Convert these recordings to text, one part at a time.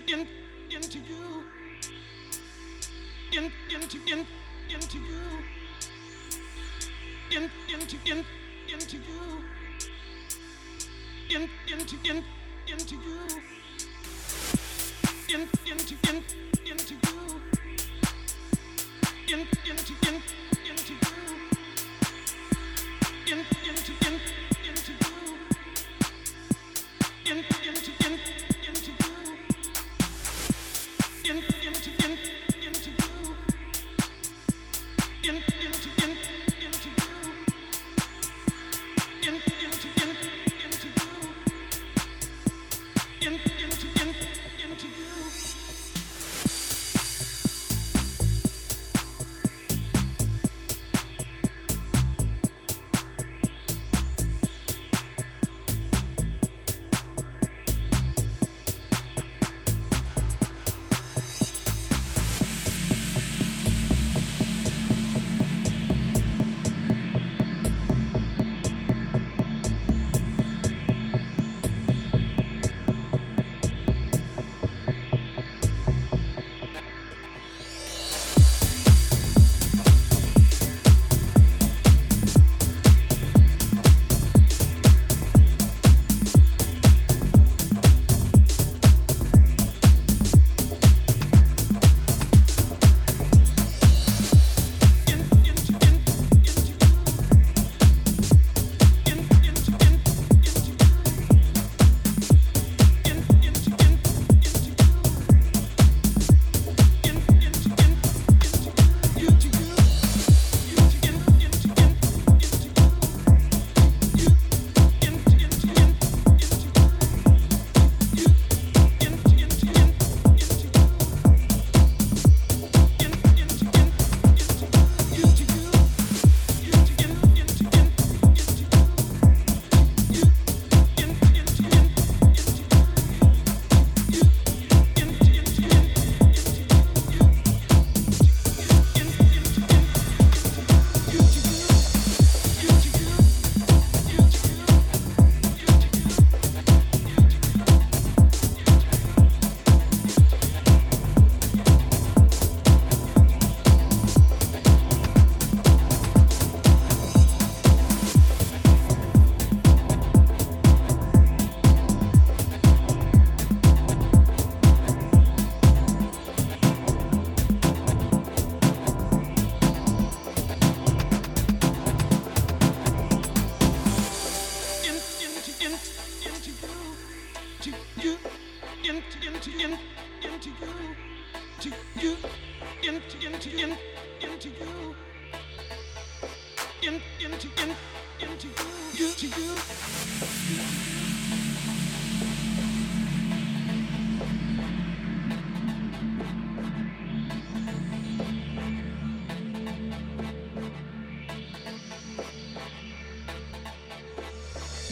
in, into in, into you, in, into in, into you, in, into in, into you, in, into in, into you, in, into in, into you, in, into in, into you, in, into in, into you, in, into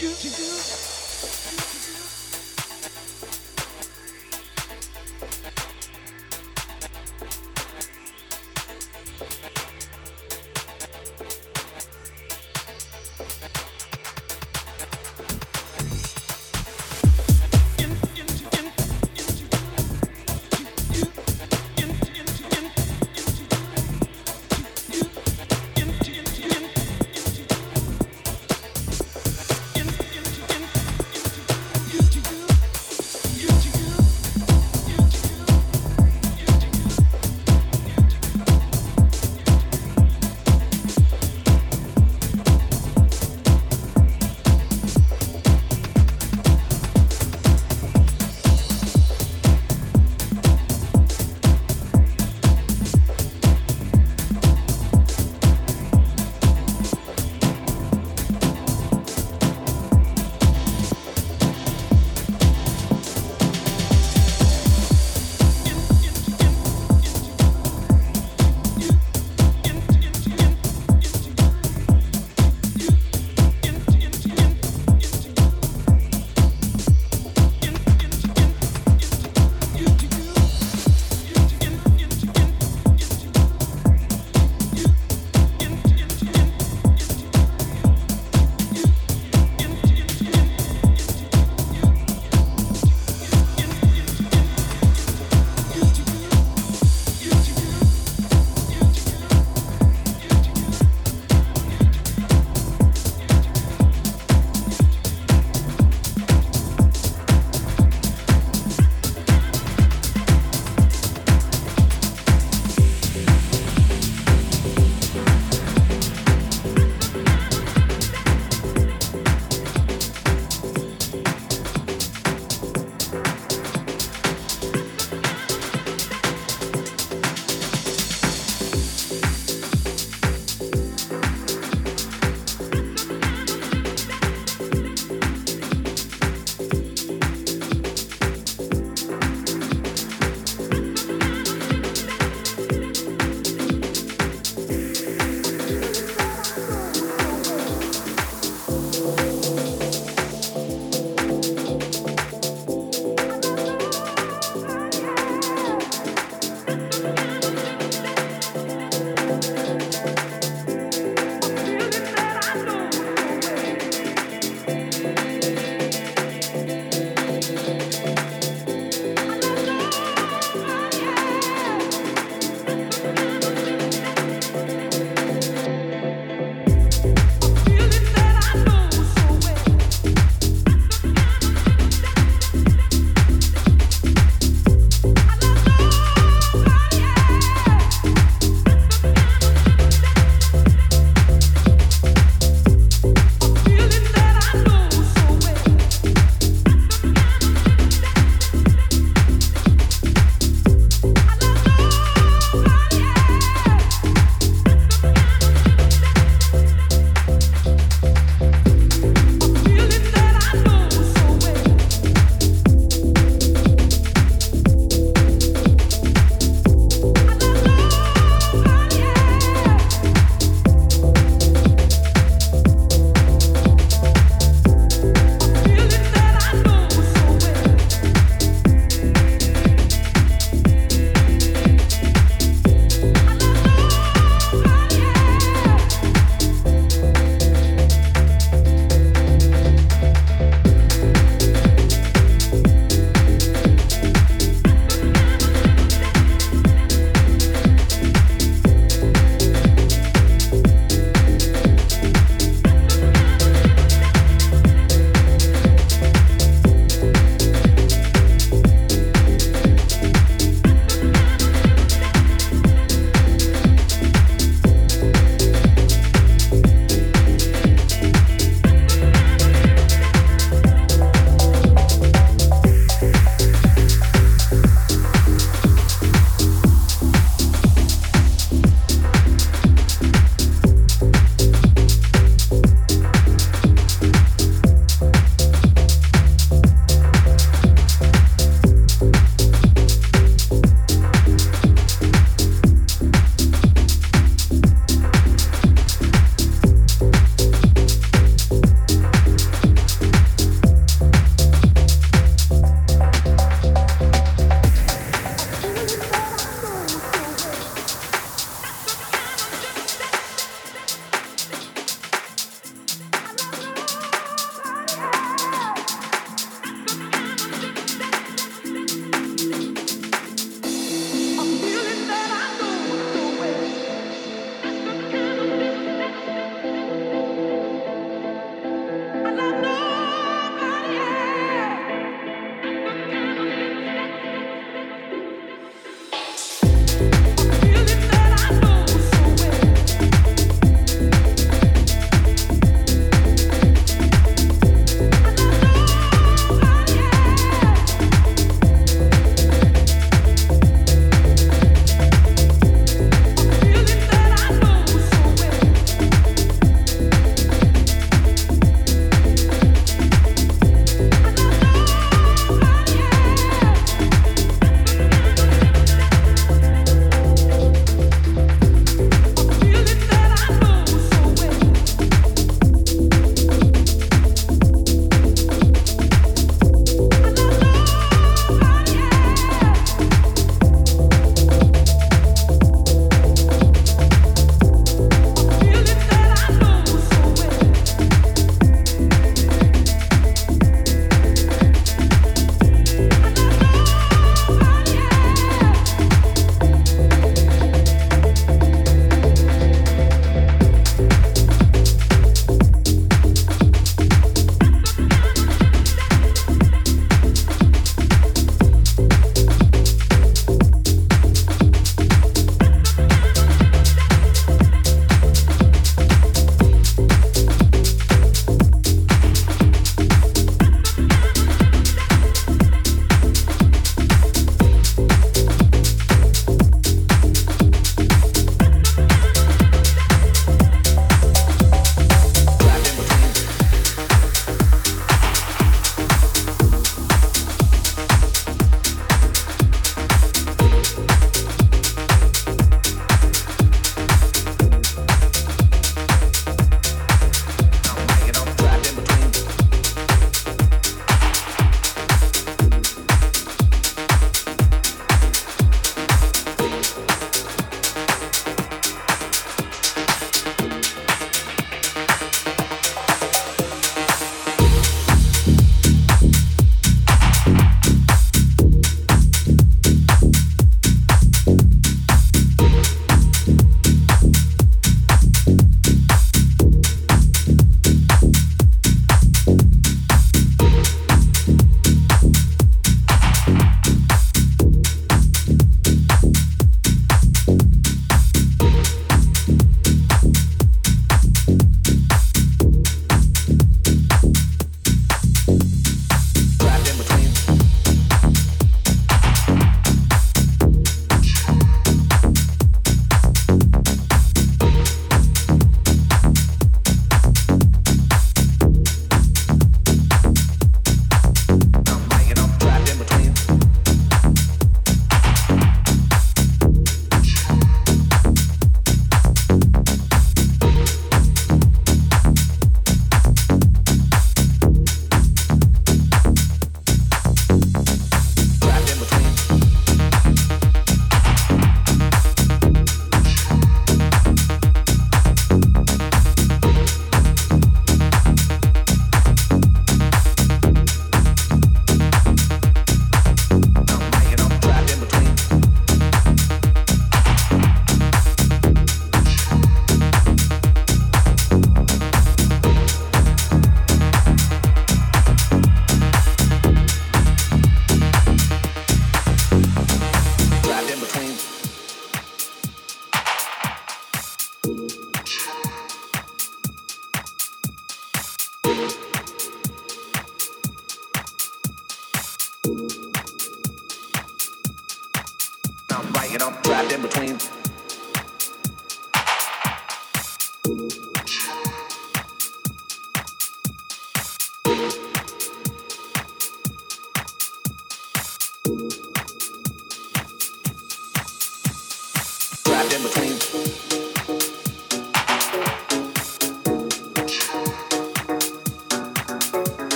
do, do, do. na na